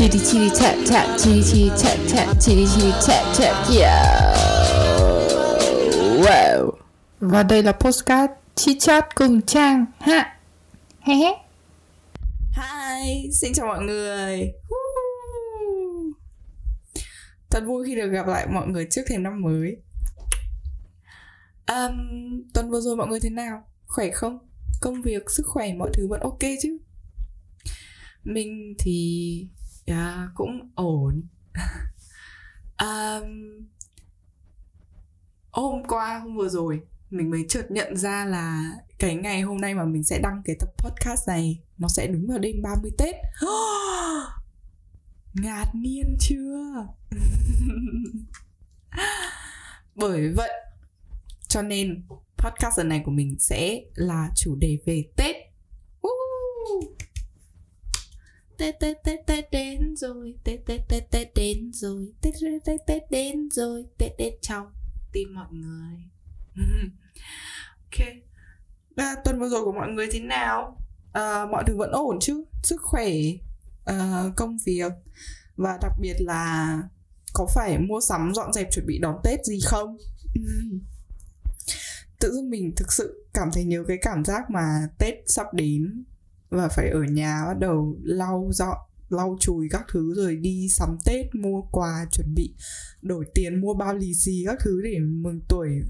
Chitty chitty tap tap, chitty chitty tap tap, chitty chitty tap tap, yeah. Wow. Và đây là postcard chit chat cùng Trang ha. He he. Hi, xin chào mọi người. Thật vui khi được gặp lại mọi người trước thềm năm mới. Um, tuần vừa rồi mọi người thế nào? Khỏe không? Công việc, sức khỏe, mọi thứ vẫn ok chứ? Mình thì yeah, cũng ổn. um, hôm qua, hôm vừa rồi mình mới chợt nhận ra là cái ngày hôm nay mà mình sẽ đăng cái tập podcast này nó sẽ đúng vào đêm 30 Tết. Ngạc nhiên chưa? Bởi vậy cho nên podcast lần này của mình sẽ là chủ đề về Tết. Woo! Tết Tết Tết Tết đến rồi, Tết Tết Tết Tết đến rồi, Tết Tết Tết Tết đến rồi, Tết Tết trong tim mọi người. ok. À, tuần vừa rồi của mọi người thế nào? À, mọi thứ vẫn ổn chứ? Sức khỏe, à, công việc và đặc biệt là có phải mua sắm dọn dẹp chuẩn bị đón Tết gì không? Tự dưng mình thực sự cảm thấy nhớ cái cảm giác mà Tết sắp đến và phải ở nhà bắt đầu lau dọn, lau chùi các thứ rồi đi sắm Tết, mua quà, chuẩn bị đổi tiền, mua bao lì xì các thứ để mừng tuổi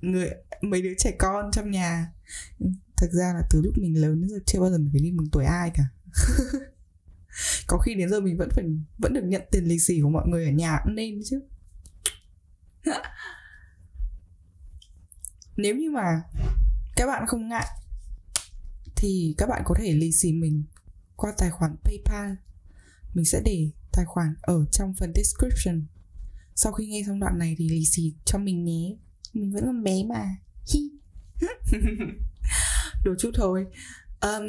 người, mấy đứa trẻ con trong nhà. Thực ra là từ lúc mình lớn đến giờ chưa bao giờ mình phải đi mừng tuổi ai cả. Có khi đến giờ mình vẫn phải, vẫn được nhận tiền lì xì của mọi người ở nhà cũng nên chứ. Nếu như mà các bạn không ngại thì các bạn có thể lì xì mình qua tài khoản PayPal. Mình sẽ để tài khoản ở trong phần description. Sau khi nghe xong đoạn này thì lì xì cho mình nhé. Mình vẫn còn bé mà. Hi. Đồ chút thôi. Um,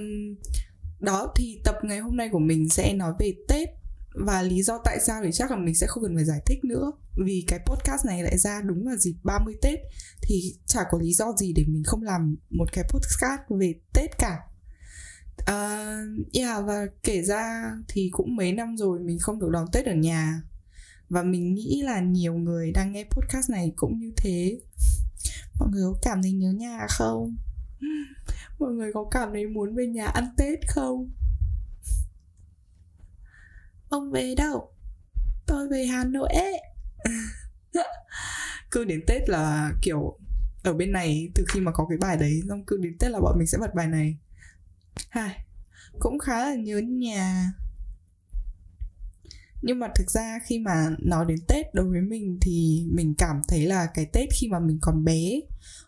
đó thì tập ngày hôm nay của mình sẽ nói về Tết và lý do tại sao thì chắc là mình sẽ không cần phải giải thích nữa. Vì cái podcast này lại ra đúng vào dịp 30 Tết. Thì chả có lý do gì để mình không làm một cái podcast về Tết cả. Uh, yeah và kể ra thì cũng mấy năm rồi mình không được đón Tết ở nhà. Và mình nghĩ là nhiều người đang nghe podcast này cũng như thế. Mọi người có cảm thấy nhớ nhà không? Mọi người có cảm thấy muốn về nhà ăn Tết không? Ông về đâu? Tôi về hà nội ấy. Cứ đến tết là, kiểu, ở bên này, từ khi mà có cái bài đấy, xong cứ đến tết là bọn mình sẽ bật bài này. Hai cũng khá là nhớ nhà. Nhưng mà thực ra khi mà nói đến tết đối với mình thì mình cảm thấy là cái tết khi mà mình còn bé,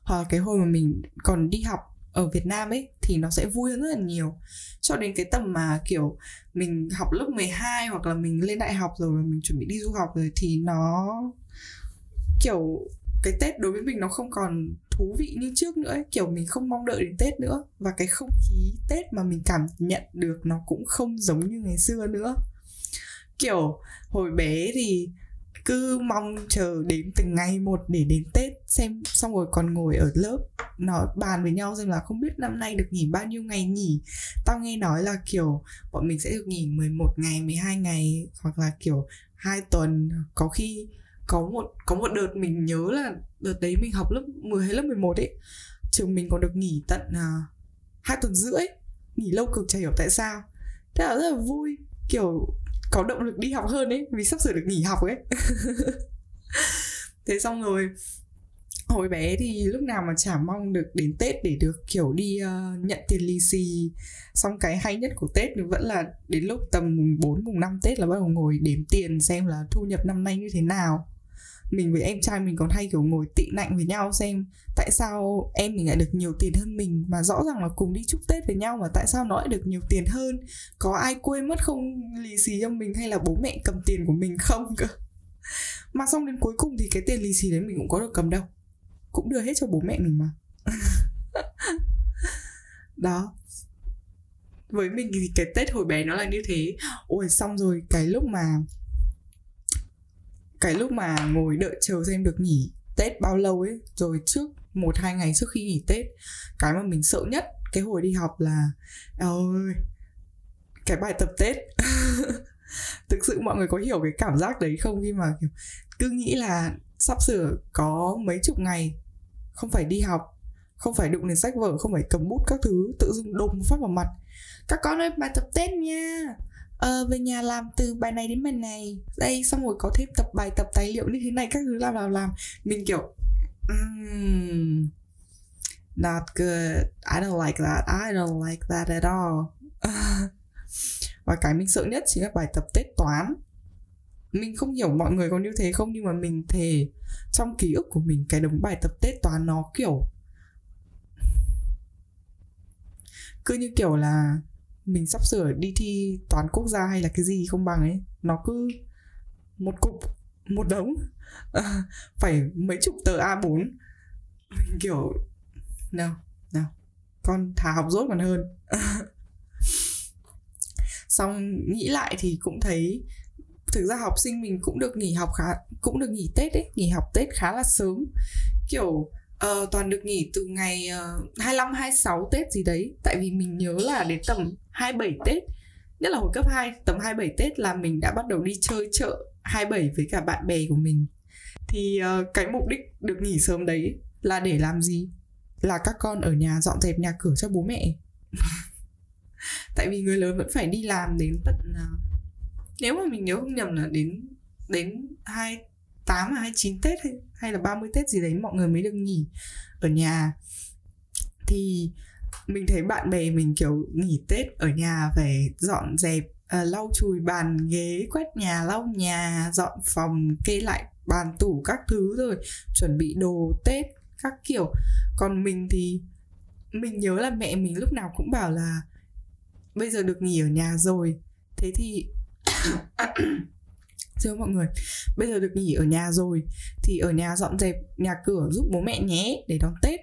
hoặc cái hồi mà mình còn đi học ở Việt Nam ấy thì nó sẽ vui hơn rất là nhiều cho đến cái tầm mà, kiểu, mình học lớp 12 hoặc là mình lên đại học rồi mình chuẩn bị đi du học rồi thì nó, kiểu, cái Tết đối với mình nó không còn thú vị như trước nữa ấy. kiểu, mình không mong đợi đến Tết nữa và cái không khí Tết mà mình cảm nhận được nó cũng không giống như ngày xưa nữa kiểu, hồi bé thì cứ mong chờ đến từng ngày một để đến Tết xem xong rồi còn ngồi ở lớp nó bàn với nhau xem là không biết năm nay được nghỉ bao nhiêu ngày nghỉ tao nghe nói là kiểu bọn mình sẽ được nghỉ 11 ngày 12 ngày hoặc là kiểu hai tuần. Có khi có một có một đợt mình nhớ là đợt đấy mình học lớp 10 hay lớp 11 ấy trường mình còn được nghỉ tận uh, hai tuần rưỡi nghỉ lâu cực chả hiểu tại sao. Thế là rất là vui kiểu có động lực đi học hơn ấy vì sắp sửa được nghỉ học ấy. Thế xong rồi hồi bé thì lúc nào mà chả mong được đến tết để được kiểu đi uh, nhận tiền lì xì. Xong cái hay nhất của tết thì vẫn là đến lúc tầm mùng 4, mùng 5 tết là bắt đầu ngồi đếm tiền xem là thu nhập năm nay như thế nào. Mình với em trai mình còn hay kiểu ngồi tị nạnh với nhau xem tại sao em mình lại được nhiều tiền hơn mình. Mà rõ ràng là cùng đi chúc tết với nhau mà tại sao nó lại được nhiều tiền hơn? Có ai quên mất không lì xì cho mình hay là bố mẹ cầm tiền của mình không cơ? Mà xong đến cuối cùng thì cái tiền lì xì đấy mình cũng có được cầm đâu cũng đưa hết cho bố mẹ mình mà. Đó. Với mình thì cái tết hồi bé nó là như thế. Ôi, xong rồi, cái lúc mà, cái lúc mà ngồi đợi chờ xem được nghỉ tết bao lâu ấy, rồi trước một, hai ngày trước khi nghỉ tết, cái mà mình sợ nhất cái hồi đi học là ơi cái bài tập tết. Thực sự mọi người có hiểu cái cảm giác đấy không? Khi mà, kiểu, cứ nghĩ là sắp sửa có mấy chục ngày. Không phải đi học không phải đụng đến sách vở không phải cầm bút các thứ tự dưng đùng phát vào mặt. Các con ơi bài tập tết nha. Ờ, về nhà làm từ bài này đến bài này. Đây xong rồi có thêm tập bài tập tài liệu như thế này các thứ làm làm làm. Mình kiểu um, not good. I don't like that. I don't like that at all. Và cái mình sợ nhất chính là bài tập tết toán mình không hiểu mọi người có như thế không nhưng mà mình thề trong ký ức của mình cái đống bài tập tết toán nó kiểu cứ như kiểu là mình sắp sửa đi thi toán quốc gia hay là cái gì không bằng ấy. Nó cứ một cục một đống à, phải mấy chục tờ A4 mình kiểu nào nào con thả học dốt còn hơn. Xong nghĩ lại thì cũng thấy thực ra học sinh mình cũng được nghỉ học khá cũng được nghỉ tết ấy nghỉ học tết khá là sớm. Kiểu uh, toàn được nghỉ từ ngày uh, 25 26 Tết gì đấy. Tại vì mình nhớ là đến tầm 27 Tết nhất là hồi cấp 2 tầm 27 Tết là mình đã bắt đầu đi chơi chợ 27 với cả bạn bè của mình. Thì uh, cái mục đích được nghỉ sớm đấy là để làm gì? Là các con ở nhà dọn dẹp nhà cửa cho bố mẹ. Tại vì người lớn vẫn phải đi làm đến tận uh, nếu mà mình nhớ không nhầm là đến đến hai tám hay hai chín Tết hay, hay là 30 Tết gì đấy mọi người mới được nghỉ ở nhà. Thì mình thấy bạn bè mình kiểu nghỉ Tết ở nhà phải dọn dẹp à, lau chùi bàn ghế quét nhà lau nhà dọn phòng kê lại bàn tủ các thứ rồi chuẩn bị đồ Tết các kiểu. Còn mình thì mình nhớ là mẹ mình lúc nào cũng bảo là bây giờ được nghỉ ở nhà rồi. Thế thì Thưa mọi người, bây giờ được nghỉ ở nhà rồi. Thì ở nhà dọn dẹp nhà cửa giúp bố mẹ nhé Để đón Tết.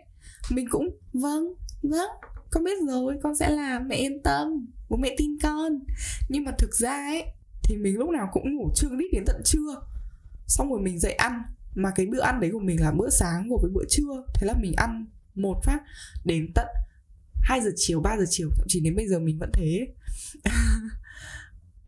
Mình cũng, vâng, vâng. Con biết rồi, con sẽ làm, mẹ yên tâm. Bố mẹ tin con. Nhưng mà thực ra ấy Thì mình lúc nào cũng ngủ trương đít đến tận trưa. Xong rồi mình dậy ăn. Mà cái bữa ăn đấy của mình là bữa sáng của với bữa trưa. Thế là mình ăn một phát Đến tận 2 giờ chiều, 3 giờ chiều. Thậm chí đến bây giờ mình vẫn thế.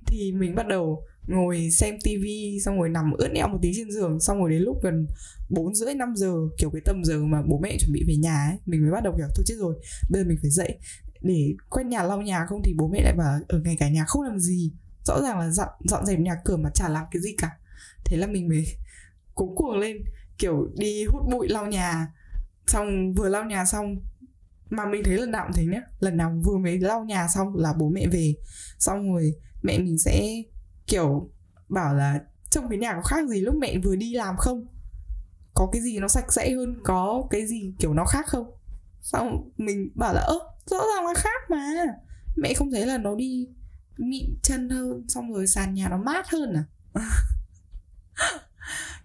Thì mình bắt đầu ngồi xem tivi xong rồi nằm ướt nhẹo một tí trên giường. Xong rồi đến lúc gần bốn rưỡi, năm giờ, kiểu cái tầm giờ mà bố mẹ chuẩn bị về nhà ấy, mình mới bắt đầu kiểu, thôi chết rồi, bây giờ mình phải dậy để quét nhà, lau nhà. Không thì bố mẹ lại bảo ở ngày cả nhà không làm gì. Rõ ràng là dọn dọn dẹp nhà cửa mà chả làm cái gì cả. Thế là mình mới cuống cuồng lên, kiểu đi hút bụi lau nhà. Xong vừa lau nhà xong, mà mình thấy lần nào cũng thế nhá, lần nào vừa mới lau nhà xong là bố mẹ về. Xong rồi mẹ mình sẽ kiểu bảo là trong cái nhà có khác gì lúc mẹ vừa đi làm không? Có cái gì nó sạch sẽ hơn? Có cái gì kiểu nó khác không? Xong mình bảo là ơ rõ ràng là khác mà. Mẹ không thấy là nó đi mịn chân hơn xong rồi sàn nhà nó mát hơn à?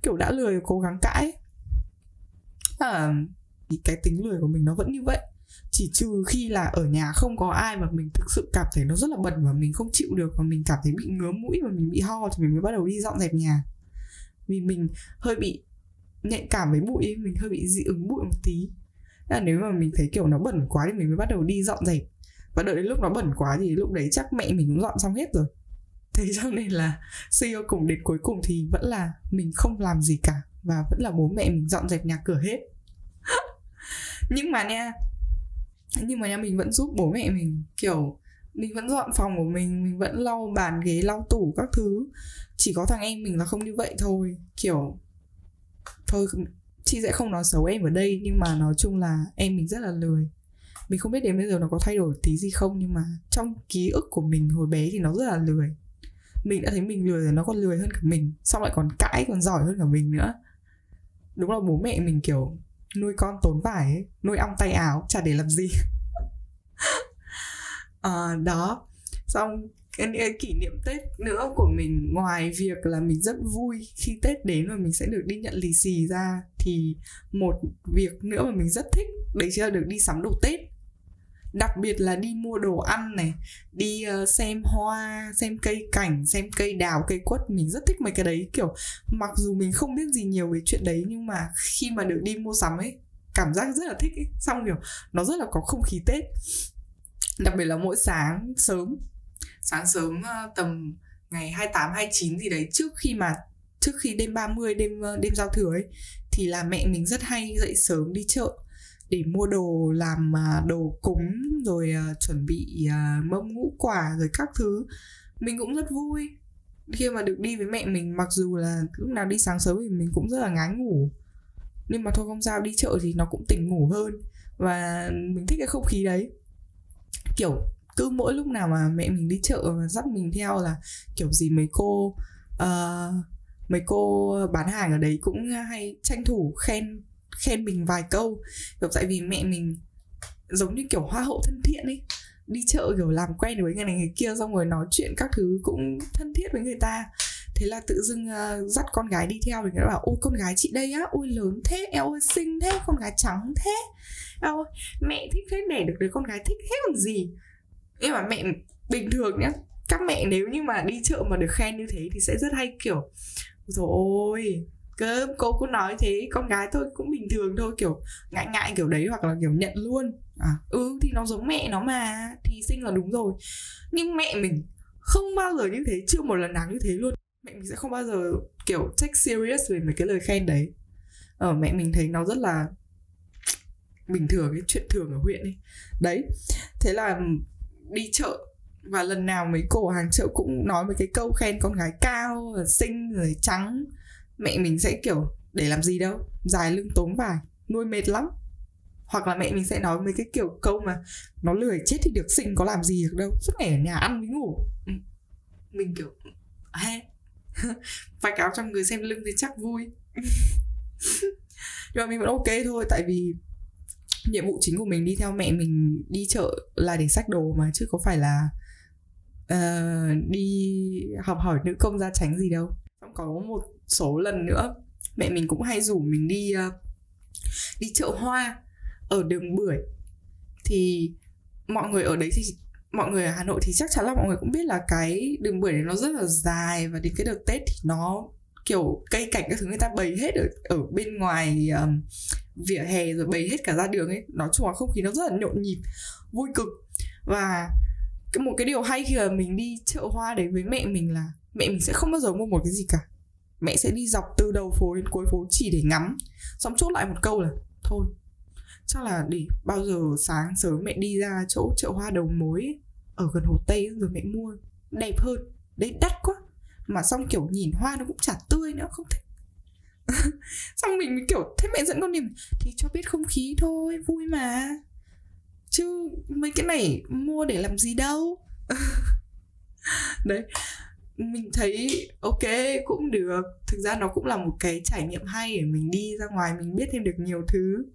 Kiểu đã lười cố gắng cãi. À, cái tính lười của mình nó vẫn như vậy chỉ trừ khi là ở nhà không có ai mà mình thực sự cảm thấy nó rất là bẩn và mình không chịu được và mình cảm thấy bị ngứa mũi và mình bị ho thì mình mới bắt đầu đi dọn dẹp nhà. Vì mình hơi bị nhạy cảm với bụi mình hơi bị dị ứng bụi một tí. Là nếu mà mình thấy kiểu nó bẩn quá thì mình mới bắt đầu đi dọn dẹp. Và đợi đến lúc nó bẩn quá thì lúc đấy chắc mẹ mình cũng dọn xong hết rồi. Thế cho nên là suy cùng đến cuối cùng thì vẫn là mình không làm gì cả và vẫn là bố mẹ mình dọn dẹp nhà cửa hết. Nhưng mà nha nhưng mà nhà mình vẫn giúp bố mẹ mình, kiểu, mình vẫn dọn phòng của mình mình vẫn lau bàn ghế, lau tủ các thứ. Chỉ có thằng em mình là không như vậy thôi. Kiểu, thôi chị sẽ không nói xấu em ở đây, nhưng mà nói chung là em mình rất là lười. Mình không biết đến bây giờ nó có thay đổi tí gì không, nhưng mà trong ký ức của mình hồi bé thì nó rất là lười. Mình đã thấy mình lười rồi, nó còn lười hơn cả mình, xong lại còn cãi, còn giỏi hơn cả mình nữa. Đúng là bố mẹ mình, kiểu nuôi con tốn vải ấy, nuôi ong tay áo chả để làm gì. À, đó. Xong cái, cái kỷ niệm tết nữa của mình ngoài việc là mình rất vui khi tết đến và mình sẽ được đi nhận lì xì ra thì một việc nữa mà mình rất thích đấy chính là được đi sắm đồ tết đặc biệt là đi mua đồ ăn này đi uh, xem hoa xem cây cảnh xem cây đào cây quất mình rất thích mấy cái đấy. Kiểu mặc dù mình không biết gì nhiều về chuyện đấy nhưng mà khi mà được đi mua sắm ấy cảm giác rất là thích ấy. Xong kiểu nó rất là có không khí tết. Đặc biệt là mỗi sáng sớm sáng sớm uh, tầm ngày 28 29 gì đấy trước khi mà trước khi đêm 30 đêm ờ, đêm giao thừa ấy thì là mẹ mình rất hay dậy sớm đi chợ để mua đồ làm à, đồ cúng rồi uh, chuẩn bị à, uh, mâm ngũ quả rồi các thứ. Mình cũng rất vui. Khi mà được đi với mẹ mình mặc dù là lúc nào đi sáng sớm thì mình cũng rất là ngái ngủ. Nhưng mà thôi không sao đi chợ thì nó cũng tỉnh ngủ hơn. Và mình thích cái không khí đấy. Kiểu cứ mỗi lúc nào mà mẹ mình đi chợ và dắt mình theo là kiểu gì mấy cô uh, mấy cô bán hàng ở đấy cũng hay tranh thủ khen khen mình vài câu. Kiểu tại vì mẹ mình giống như kiểu hoa hậu thân thiện ấy. Đi chợ kiểu làm quen với người này người kia xong rồi nói chuyện các thứ cũng thân thiết với người ta. Thế là tự dưng uh, dắt con gái đi theo thì nó bảo ôi con gái chị đây á ôi lớn thế eo ơi xinh thế con gái trắng thế. Eo ơi mẹ thích thế đẻ được đứa con gái thích thế còn gì? Nhưng mà mẹ bình thường nhá các mẹ nếu như mà đi chợ mà được khen như thế thì sẽ rất hay kiểu rồi cơ cô cứ nói thế con gái thôi cũng bình thường thôi kiểu ngại ngại kiểu đấy hoặc là kiểu nhận luôn. À ừ thì nó giống mẹ nó mà thì sinh là đúng rồi. Nhưng mẹ mình không bao giờ như thế chưa một lần nào như thế luôn. Mẹ mình sẽ không bao giờ kiểu take serious về mấy cái lời khen đấy. Ở ờ, mẹ mình thấy nó rất là bình thường cái chuyện thường ở huyện ấy. Đấy thế là đi chợ và lần nào mấy cổ hàng chợ cũng nói mấy cái câu khen con gái cao xinh rồi trắng mẹ mình sẽ kiểu để làm gì đâu dài lưng tốn vải nuôi mệt lắm. Hoặc là mẹ mình sẽ nói mấy cái kiểu câu mà nó lười chết thì được sinh có làm gì được đâu suốt ngày ở nhà ăn với ngủ. Ừ. Mình kiểu he vạch áo trong người xem lưng thì chắc vui. Nhưng mà mình vẫn ok thôi tại vì nhiệm vụ chính của mình đi theo mẹ mình đi chợ là để sách đồ mà chứ có phải là uh, đi học hỏi nữ công gia tránh gì đâu. Xong có một số lần nữa. Mẹ mình cũng hay rủ mình đi uh, đi chợ hoa ở đường bưởi. Thì mọi người ở đấy thì mọi người ở Hà Nội thì chắc chắn là mọi người cũng biết là cái đường bưởi này nó rất là dài và đến cái đợt Tết thì nó kiểu cây cảnh các thứ người ta bày hết ở ở bên ngoài um, vỉa hè rồi bày hết cả ra đường ấy. Nói chung là không khí nó rất là nhộn nhịp vui cực. Và cái một cái điều hay khi mà mình đi chợ hoa đấy với mẹ mình là mẹ mình sẽ không bao giờ mua một cái gì cả mẹ sẽ đi dọc từ đầu phố đến cuối phố chỉ để ngắm. Xong chốt lại một câu là thôi chắc là để bao giờ sáng sớm mẹ đi ra chỗ chợ hoa đầu mối ấy, ở gần hồ tây rồi mẹ mua đẹp hơn đấy đắt quá. Mà xong kiểu nhìn hoa nó cũng chả tươi nữa không thích xong mình kiểu thế mẹ dẫn con đi thì cho biết không khí thôi vui mà. Chứ mấy cái này mua để làm gì đâu. Đấy mình thấy ok cũng được. Thực ra nó cũng là một cái trải nghiệm hay để mình đi ra ngoài, mình biết thêm được nhiều thứ.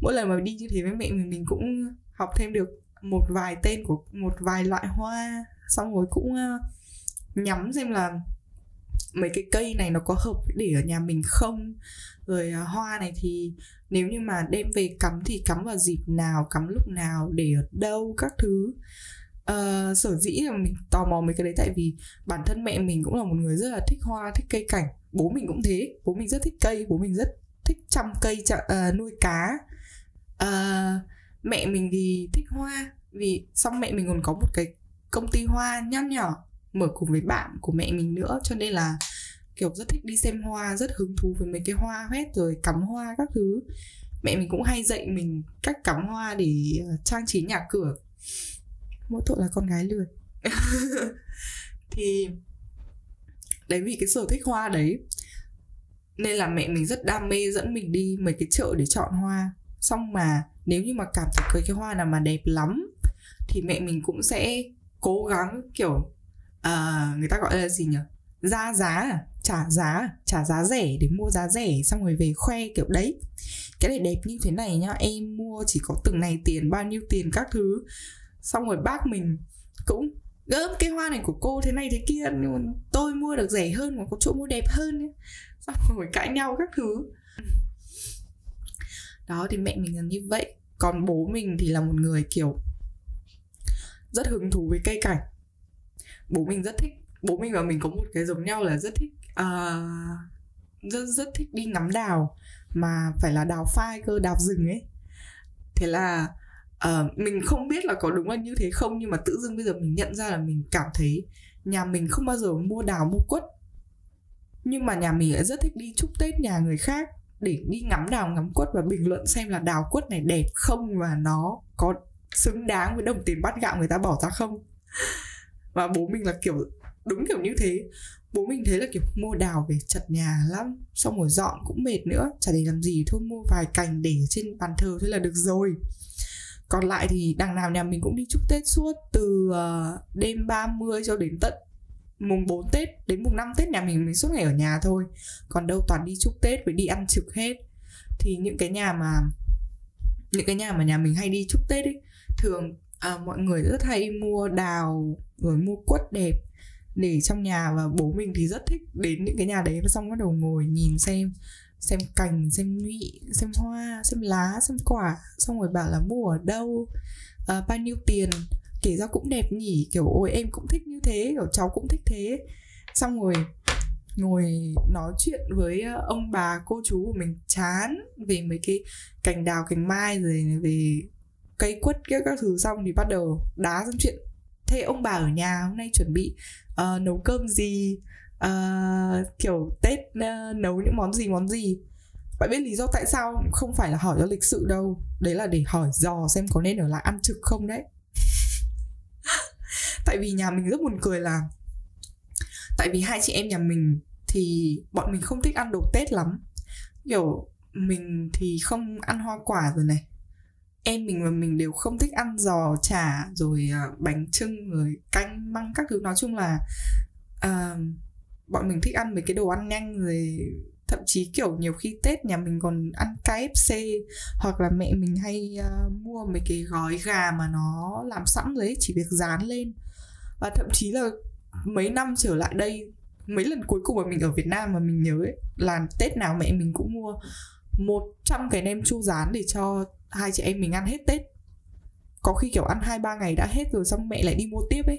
Mỗi lần mà đi như thế với mẹ mình mình cũng học thêm được một vài tên của, một vài loại hoa. Xong rồi cũng ờ, nhắm xem là mấy cái cây này nó có hợp để ở nhà mình không. Rồi ờ, hoa này thì nếu như mà đem về cắm thì cắm vào dịp nào, cắm lúc nào, để ở đâu, các thứ uh, sở dĩ là mình tò mò mấy cái đấy tại vì bản thân mẹ mình cũng là một người rất là thích hoa thích cây cảnh. Bố mình cũng thế bố mình rất thích cây bố mình rất thích chăm cây chăm, uh, ờ, nuôi cá. Uh, mẹ mình thì thích hoa vì xong mẹ mình còn có một cái công ty hoa nho nhỏ mở cùng với bạn của mẹ mình nữa cho nên là kiểu rất thích đi xem hoa rất hứng thú với mấy cái hoa hết rồi cắm hoa các thứ. Mẹ mình cũng hay dạy mình cách cắm hoa để trang trí nhà cửa mỗi tội là con gái lười. Thì đấy vì cái sở thích hoa đấy nên là mẹ mình rất đam mê dẫn mình đi mấy cái chợ để chọn hoa. Xong mà nếu như mà cảm thấy cái cái hoa nào mà đẹp lắm thì mẹ mình cũng sẽ cố gắng kiểu uh, người ta gọi là gì nhỉ? Ra giá trả giá trả giá rẻ để mua giá rẻ xong rồi về khoe kiểu đấy. Cái này đẹp như thế này nhá em mua chỉ có từng này tiền bao nhiêu tiền các thứ xong rồi bác mình cũng gớm cái hoa này của cô thế này thế kia nhưng mà tôi mua được rẻ hơn mà có chỗ mua đẹp hơn ấy. xong rồi cãi nhau các thứ. Đó thì mẹ mình là như vậy. Còn bố mình thì là một người kiểu rất hứng thú với cây cảnh. Bố mình rất thích bố mình và mình có một cái giống nhau là rất thích uh, rất rất thích đi ngắm đào mà phải là đào phai cơ đào rừng ấy. Thế là uh, mình không biết là có đúng là như thế không nhưng mà tự dưng bây giờ mình nhận ra là mình cảm thấy nhà mình không bao giờ mua đào mua quất. Nhưng mà nhà mình lại rất thích đi chúc tết nhà người khác để đi ngắm đào ngắm quất và bình luận xem là đào quất này đẹp không và nó có xứng đáng với đồng tiền bát gạo người ta bỏ ra không. Và bố mình là kiểu đúng kiểu như thế. Bố mình thấy là kiểu mua đào về chật nhà lắm xong rồi dọn cũng mệt nữa chả để làm gì thôi mua vài cành để trên bàn thờ thế là được rồi còn lại thì đằng nào nhà mình cũng đi chúc Tết suốt từ ờ, đêm 30 cho đến tận mùng 4 Tết đến mùng 5 Tết nhà mình mình suốt ngày ở nhà thôi. Còn đâu toàn đi chúc Tết với đi ăn trực hết. Thì những cái nhà mà những cái nhà mà nhà mình hay đi chúc Tết ấy thường à, mọi người rất hay mua đào rồi mua quất đẹp để trong nhà và bố mình thì rất thích đến những cái nhà đấy và xong bắt đầu ngồi nhìn xem xem cành xem nhụy xem hoa xem lá xem quả xong rồi bảo là mua ở đâu? À, bao nhiêu tiền? Kể ra cũng đẹp nhỉ kiểu ôi em cũng thích như thế kiểu cháu cũng thích thế. Xong rồi ngồi nói chuyện với ờ, ông bà cô chú của mình chán về mấy cái cành đào cành mai rồi về cây quất các các thứ xong thì bắt đầu đá sang chuyện. Thế ông bà ở nhà hôm nay chuẩn bị uh, nấu cơm gì? Uh, kiểu tết uh, ờ, nấu những món gì món gì. Bạn biết lý do tại sao không phải là hỏi do lịch sự đâu. Đấy là để hỏi dò xem có nên ở lại ăn trực không đấy. Tại vì nhà mình rất buồn cười là tại vì hai chị em nhà mình thì bọn mình không thích ăn đồ tết lắm. Kiểu mình thì không ăn hoa quả rồi này. Em mình và mình đều không thích ăn giò chả rồi uh, bánh trưng rồi canh măng các thứ. Nói chung là uh, bọn mình thích ăn mấy cái đồ ăn nhanh rồi thậm chí kiểu nhiều khi tết nhà mình còn ăn KFC hoặc là mẹ mình hay uh, mua mấy cái gói gà mà nó làm sẵn đấy chỉ việc dán lên. Và thậm chí là mấy năm trở lại đây mấy lần cuối cùng mà mình ở Việt Nam mà mình nhớ ấy, là Tết nào mẹ mình cũng mua 100 cái nem chua rán để cho hai chị em mình ăn hết Tết. Có khi kiểu ăn hai ba ngày đã hết rồi xong mẹ lại đi mua tiếp ấy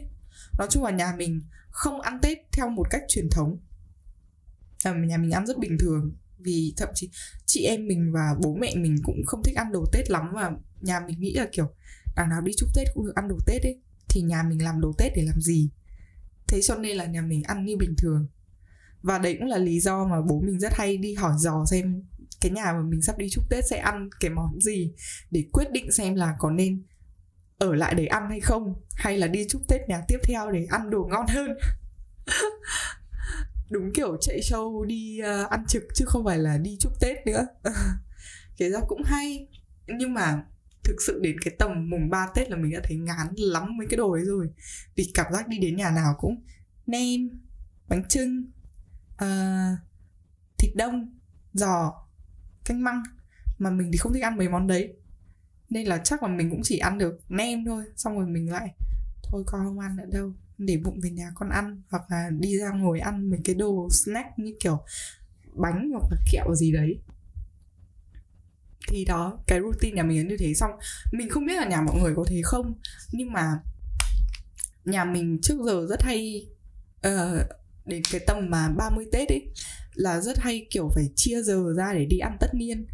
nói chung là nhà mình không ăn Tết theo một cách truyền thống. À, nhà mình ăn rất bình thường. Vì thậm chí chị em mình và bố mẹ mình cũng không thích ăn đồ Tết lắm và nhà mình nghĩ là kiểu đằng nào đi chúc Tết cũng được ăn đồ Tết ấy thì nhà mình làm đồ Tết để làm gì? Thế cho nên là nhà mình ăn như bình thường. Và đấy cũng là lý do mà bố mình rất hay đi hỏi dò xem cái nhà mà mình sắp đi chúc Tết sẽ ăn cái món gì để quyết định xem là có nên ở lại để ăn hay không? Hay là đi chúc Tết nhà tiếp theo để ăn đồ ngon hơn? Đúng kiểu chạy show đi uh, ăn trực chứ không phải là đi chúc Tết nữa. Kể ra cũng hay. Nhưng mà thực sự đến cái tầm mùng 3 Tết là mình đã thấy ngán lắm mấy cái đồ đấy rồi. Vì cảm giác đi đến nhà nào cũng nem bánh trưng uh, ờ, thịt đông giò canh măng. Mà mình thì không thích ăn mấy món đấy nên là chắc là mình cũng chỉ ăn được nem thôi xong rồi mình lại thôi con không ăn nữa đâu để bụng về nhà con ăn. Hoặc là đi ra ngồi ăn mấy cái đồ snack như kiểu bánh hoặc là kẹo gì đấy. Thì đó cái routine nhà mình như thế. Xong mình không biết là nhà mọi người có thế không nhưng mà nhà mình trước giờ rất hay uh, đến cái tầm mà 30 Tết ấy là rất hay kiểu phải chia giờ ra để đi ăn tất niên.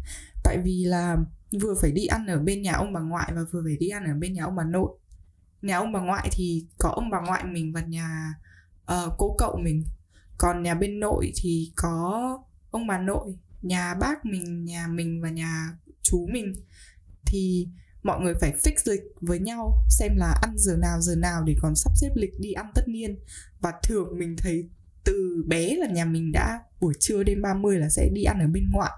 Tại vì là vừa phải đi ăn ở bên nhà ông bà ngoại và vừa phải đi ăn ở bên nhà ông bà nội. Nhà ông bà ngoại thì có ông bà ngoại mình và nhà uh, cô cậu mình. Còn nhà bên nội thì có ông bà nội nhà bác mình nhà mình và nhà chú mình. Thì mọi người phải fix lịch với nhau xem là ăn giờ nào giờ nào để còn sắp xếp lịch đi ăn tất niên. Và thường mình thấy từ bé là nhà mình đã buổi trưa đêm 30 là sẽ đi ăn ở bên ngoại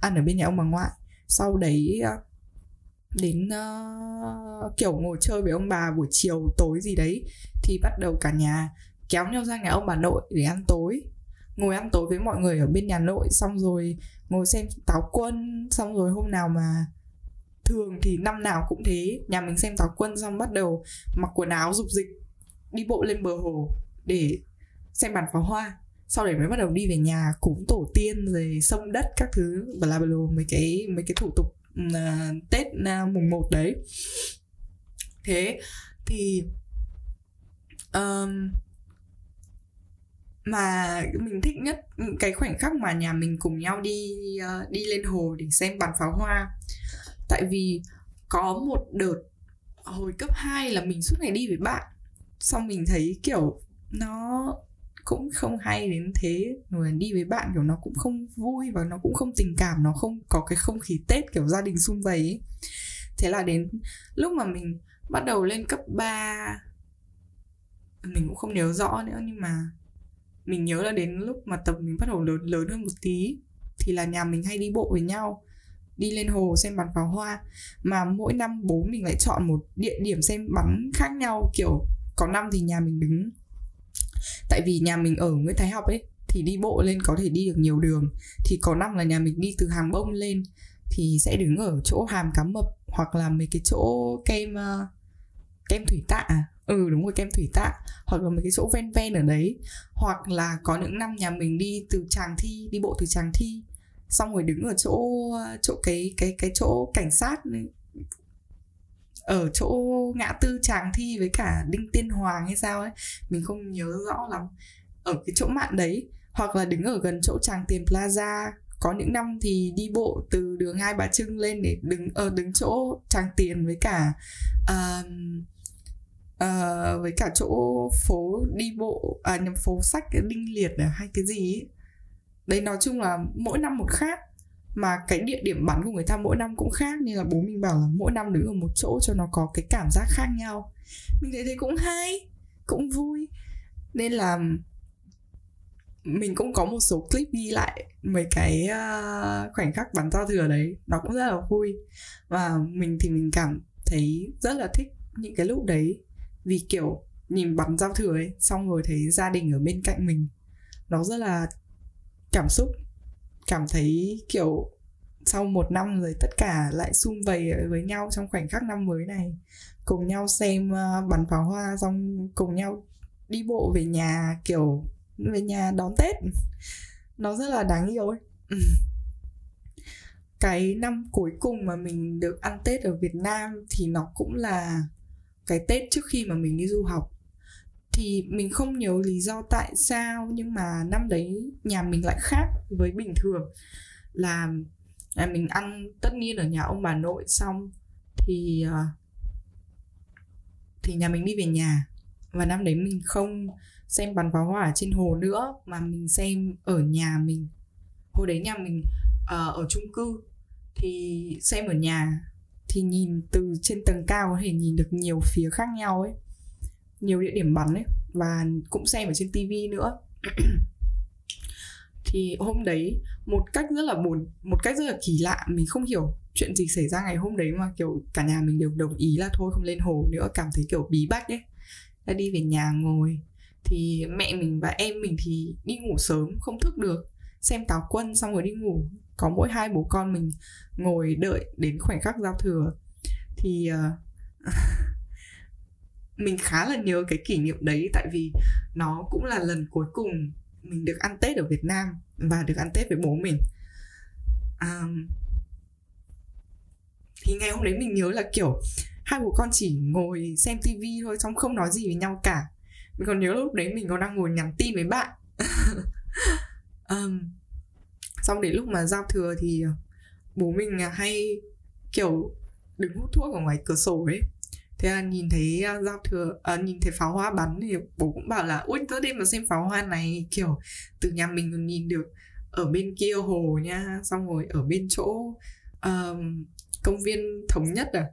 ăn ở bên nhà ông bà ngoại sau đấy ờ, đến uh, kiểu ngồi chơi với ông bà buổi chiều tối gì đấy thì bắt đầu cả nhà kéo nhau ra nhà ông bà nội để ăn tối. Ngồi ăn tối với mọi người ở bên nhà nội xong rồi ngồi xem táo quân xong rồi hôm nào mà thường thì năm nào cũng thế. Nhà mình xem táo quân xong bắt đầu mặc quần áo dục dịch đi bộ lên bờ hồ để xem bản pháo hoa sau đấy mới bắt đầu đi về nhà cúng tổ tiên rồi sông đất các thứ. Và là mấy cái mấy cái thủ tục uh, tết uh, mùng 1 đấy. Thế thì um, mà mình thích nhất cái khoảnh khắc mà nhà mình cùng nhau đi uh, đi lên hồ để xem bắn pháo hoa. Tại vì có một đợt hồi cấp 2 là mình suốt ngày đi với bạn. Xong mình thấy kiểu nó cũng không hay đến thế rồi đi với bạn, kiểu, nó cũng không vui và nó cũng không tình cảm, nó không có cái không khí tết kiểu gia đình sum vầy ấy. thế là đến lúc mà mình bắt đầu lên cấp 3 mình cũng không nhớ rõ nữa, nhưng mà mình nhớ là đến lúc mà tầm mình bắt đầu lớn lớn hơn một tí thì là nhà mình hay đi bộ với nhau, đi lên hồ xem bắn pháo hoa mà mỗi năm bố mình lại chọn một địa điểm xem bắn khác nhau, kiểu, có năm thì nhà mình đứng tại vì nhà mình ở Nguyễn Thái Học ấy thì đi bộ lên có thể đi được nhiều đường. Thì có năm là nhà mình đi từ hàng bông lên thì sẽ đứng ở chỗ hàm cá mập hoặc là mấy cái chỗ kem uh, kem thủy tạ à? ừ đúng rồi kem thủy tạ hoặc là mấy cái chỗ ven ven ở đấy. Hoặc là có những năm nhà mình đi từ tràng thi đi bộ từ tràng thi xong rồi đứng ở chỗ ờ, chỗ cái cái cái chỗ cảnh sát ở chỗ ngã tư tràng thi với cả đinh tiên hoàng hay sao ấy mình không nhớ rõ lắm ở cái chỗ mạn đấy hoặc là đứng ở gần chỗ tràng tiền plaza có những năm thì đi bộ từ đường hai bà trưng lên để đứng ở đứng chỗ tràng tiền với cả uh, uh, với cả chỗ phố đi bộ à nhầm phố sách cái đinh liệt à, hay cái gì ấy. đấy nói chung là mỗi năm một khác mà cái địa điểm bắn của người ta mỗi năm cũng khác nên là bố mình bảo là mỗi năm đứng ở một chỗ cho nó có cái cảm giác khác nhau. Mình thấy thế cũng hay cũng vui. Nên là mình cũng có một số clip ghi lại mấy cái uh, khoảnh khắc bắn giao thừa đấy. Nó cũng rất là vui. Và mình thì mình cảm thấy rất là thích những cái lúc đấy. Vì kiểu nhìn bắn giao thừa ấy xong rồi thấy gia đình ở bên cạnh mình nó rất là cảm xúc cảm thấy, kiểu, sau một năm rồi tất cả lại sum vầy với nhau trong khoảnh khắc năm mới này. Cùng nhau xem ờ, bắn pháo hoa, xong cùng nhau đi bộ về nhà, kiểu, về nhà đón tết. Nó rất là đáng yêu ấy. Cái năm cuối cùng mà mình được ăn tết ở việt nam thì nó cũng là cái tết trước khi mà mình đi du học thì mình không nhớ lý do tại sao nhưng mà năm đấy nhà mình lại khác với bình thường. Là, là mình ăn tất nhiên ở nhà ông bà nội xong thì à, thì nhà mình đi về nhà. Và năm đấy mình không xem bắn pháo hoa ở trên hồ nữa mà mình xem ở nhà mình. Hồi đấy nhà mình uh, ở chung cư thì xem ở nhà thì nhìn từ trên tầng cao có thể nhìn được nhiều phía khác nhau ấy nhiều địa điểm bắn ấy và cũng xem ở trên tivi nữa. Thì hôm đấy một cách rất là buồn một cách rất là kỳ lạ mình không hiểu chuyện gì xảy ra ngày hôm đấy mà kiểu cả nhà mình đều đồng ý là thôi không lên hồ nữa cảm thấy kiểu bí bách ấy. Đã đi về nhà ngồi thì mẹ mình và em mình thì đi ngủ sớm không thức được. Xem táo quân xong rồi đi ngủ có mỗi hai bố con mình ngồi đợi đến khoảnh khắc giao thừa. Thì uh, mình khá là nhớ cái kỷ niệm đấy tại vì nó cũng là lần cuối cùng mình được ăn tết ở việt nam và được ăn tết với bố mình. Um, thì ngày hôm đấy mình nhớ là kiểu hai bố con chỉ ngồi xem tivi thôi xong không nói gì với nhau cả. Mình còn nhớ lúc đấy mình còn đang ngồi nhắn tin với bạn. Um, xong đến lúc mà giao thừa thì ờ, bố mình hay kiểu đứng hút thuốc ở ngoài cửa sổ ấy thế là nhìn thấy ờ, giao thừa à, nhìn thấy pháo hoa bắn thì bố cũng bảo là ui tớ đi mà xem pháo hoa này kiểu từ nhà mình còn nhìn được ở bên kia hồ nha xong rồi ở bên chỗ um, công viên thống nhất à.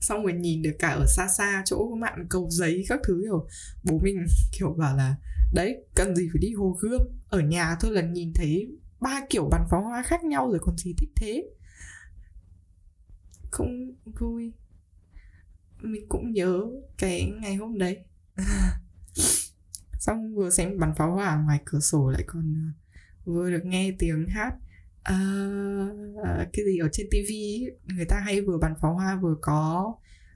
Xong rồi nhìn được cả ở xa xa chỗ mạn cầu giấy các thứ kiểu bố mình kiểu bảo là đấy cần gì phải đi hồ gươm? Ở nhà thôi là nhìn thấy ba kiểu bắn pháo hoa khác nhau rồi còn gì thích thế? Không vui mình cũng nhớ cái ngày hôm đấy. Xong vừa xem bắn pháo hoa ngoài cửa sổ lại còn ờ, vừa được nghe tiếng hát uh, cái gì ở trên tivi người ta hay vừa bắn pháo hoa vừa có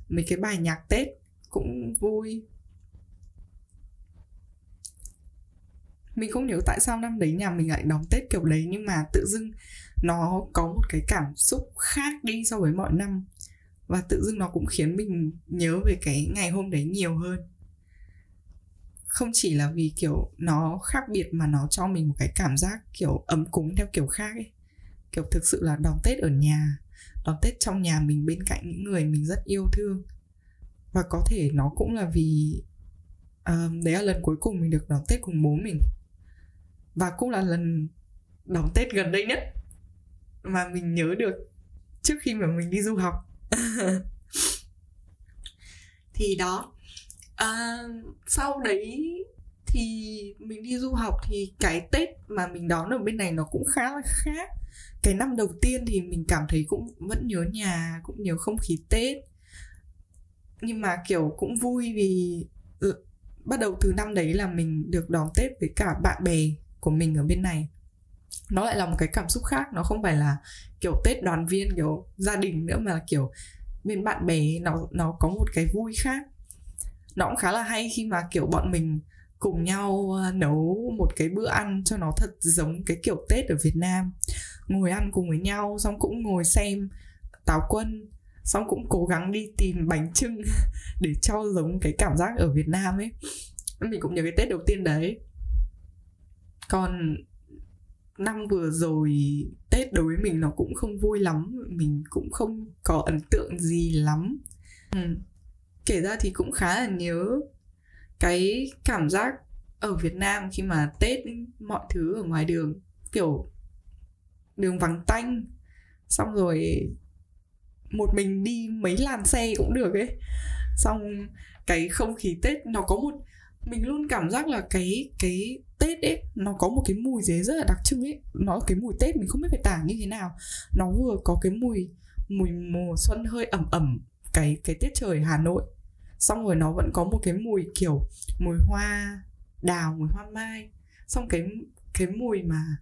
mấy cái bài nhạc tết cũng vui. Mình không nhớ tại sao năm đấy nhà mình lại đón tết kiểu đấy nhưng mà tự dưng nó có một cái cảm xúc khác đi so với mọi năm và tự dưng nó cũng khiến mình nhớ về cái ngày hôm đấy nhiều hơn. Không chỉ là vì kiểu nó khác biệt mà nó cho mình một cái cảm giác kiểu ấm cúng theo kiểu khác ấy. Kiểu thực sự là đón tết ở nhà đón tết trong nhà mình bên cạnh những người mình rất yêu thương. Và có thể nó cũng là vì uh, đấy là lần cuối cùng mình được đón tết cùng bố mình. Và cũng là lần đón tết gần đây nhất mà mình nhớ được trước khi mà mình đi du học. thì đó. À, sau đấy thì mình đi du học thì cái tết mà mình đón ở bên này nó cũng khá là khác. Cái năm đầu tiên thì mình cảm thấy cũng vẫn nhớ nhà cũng nhớ không khí tết. Nhưng mà kiểu cũng vui vì ừ, bắt đầu từ năm đấy là mình được đón tết với cả bạn bè của mình ở bên này nó lại là một cái cảm xúc khác, nó không phải là kiểu tết đoàn viên, kiểu gia đình nữa mà là kiểu bên bạn bè, nó nó có một cái vui khác. Nó cũng khá là hay khi mà kiểu bọn mình cùng nhau ờ, nấu một cái bữa ăn cho nó thật giống cái kiểu tết ở việt nam. Ngồi ăn cùng với nhau, xong cũng ngồi xem táo quân, xong cũng cố gắng đi tìm bánh trưng để cho giống cái cảm giác ở việt nam ấy. Mình cũng nhớ cái tết đầu tiên đấy. Còn năm vừa rồi tết đối với mình nó cũng không vui lắm mình cũng không có ấn tượng gì lắm ừ. kể ra thì cũng khá là nhớ cái cảm giác ở Việt Nam khi mà Tết mọi thứ ở ngoài đường kiểu đường vắng tanh xong rồi một mình đi mấy làn xe cũng được ấy xong cái không khí Tết nó có một mình luôn cảm giác là cái cái Tết ấy, nó có một cái mùi gì rất là đặc trưng ấy. Nó cái mùi Tết mình không biết phải tả như thế nào. Nó vừa có cái mùi mùi mùa xuân hơi ẩm ẩm cái cái Tết trời Hà Nội. Xong rồi nó vẫn có một cái mùi kiểu mùi hoa đào, mùi hoa mai. Xong cái cái mùi mà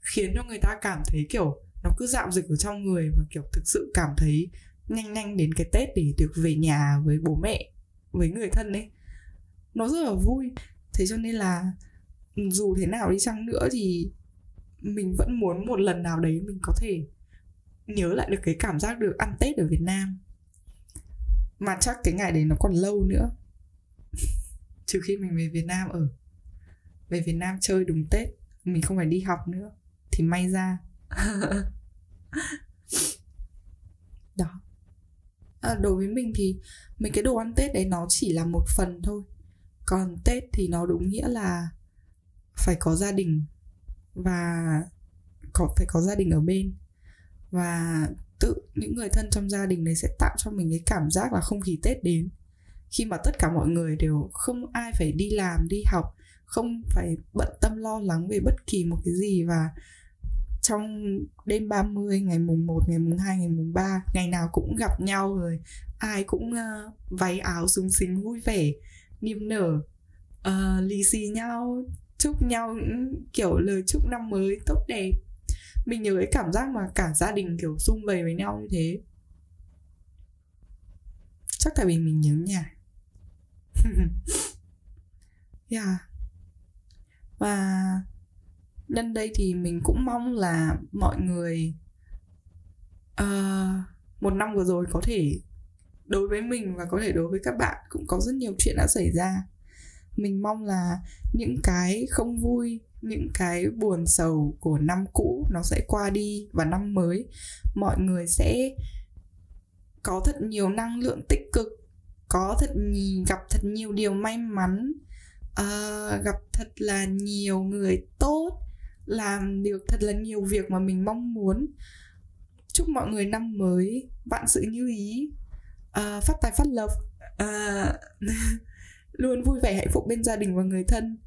khiến cho người ta cảm thấy kiểu nó cứ dạo dực ở trong người và kiểu thực sự cảm thấy nhanh nhanh đến cái tết để được về nhà với bố mẹ, với người thân ấy. Nó rất là vui. Thế cho nên là dù thế nào đi chăng nữa thì mình vẫn muốn một lần nào đấy mình có thể nhớ lại được cái cảm giác được ăn tết ở việt nam. Mà chắc cái ngày đấy nó còn lâu nữa. Trừ khi mình về Việt Nam ở về Việt Nam chơi đúng Tết mình không phải đi học nữa thì may ra. Đó. À, đối với mình thì mấy cái đồ ăn Tết đấy nó chỉ là một phần thôi. Còn Tết thì nó đúng nghĩa là phải có gia đình và có phải có gia đình ở bên. Và tự những người thân trong gia đình đấy sẽ tạo cho mình cái cảm giác là không khí tết đến. Khi mà tất cả mọi người đều không ai phải đi làm đi học không phải bận tâm lo lắng về bất kỳ một cái gì và trong đêm 30, ngày mùng 1, ngày mùng 2, ngày mùng 3 Ngày nào cũng gặp nhau rồi Ai cũng uh, váy áo súng xính vui vẻ Niềm nở uh, Lì xì nhau Chúc nhau ừ, kiểu lời chúc năm mới tốt đẹp. Mình nhớ cái cảm giác mà cả gia đình kiểu sum vầy với nhau như thế. Chắc tại vì mình nhớ nhà. Yeah. Và nhân đây thì mình cũng mong là mọi người uh, một năm vừa rồi có thể đối với mình và có thể đối với các bạn cũng có rất nhiều chuyện đã xảy ra mình mong là những cái không vui những cái buồn sầu của năm cũ nó sẽ qua đi và năm mới. Mọi người sẽ có thật nhiều năng lượng tích cực có thật gặp thật nhiều điều may mắn uh, gặp thật là nhiều người tốt làm được thật là nhiều việc mà mình mong muốn. Chúc mọi người năm mới vạn sự như ý. Uh, phát tài phát lộc. Uh, luôn vui vẻ hạnh phúc bên gia đình và người thân.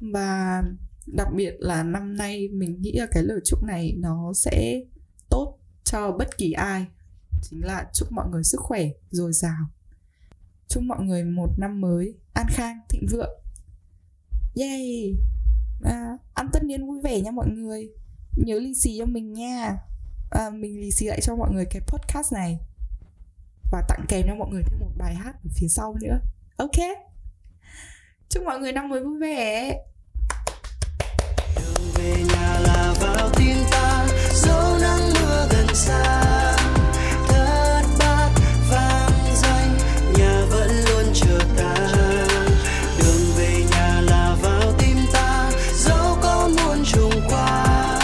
Và đặc biệt là năm nay mình nghĩ là cái lời chúc này nó sẽ tốt cho bất kỳ ai. Chính là chúc mọi người sức khỏe dồi dào. Chúc mọi người một năm mới an khang thịnh vượng. Yay! À, ăn tất niên vui vẻ nha mọi người. Nhớ lì xì cho mình nha. À, mình lì xì lại cho mọi người cái podcast này. Và tặng kèm cho mọi người thêm một bài hát ở phía sau nữa. Ok? Chúc mọi người năm mới vui vẻ. Về nhà là vào tim ta dẫu nắng mưa gần xa. Thất bát vang danh nhà vẫn luôn chờ ta. Đường về nhà là vào tim ta dẫu có muôn trùng qua.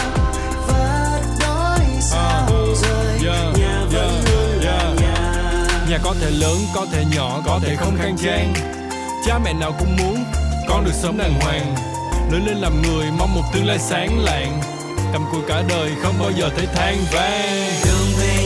Vất đói sao rời nhà vẫn luôn là nhà. Nhà có thể lớn, có thể nhỏ, có thể không khang trang cha mẹ nào cũng muốn con được sống đàng hoàng. Lớn lên làm người, mong một tương lai sáng lạng. Cầm cùi cả đời không bao giờ thấy than vang. Đường về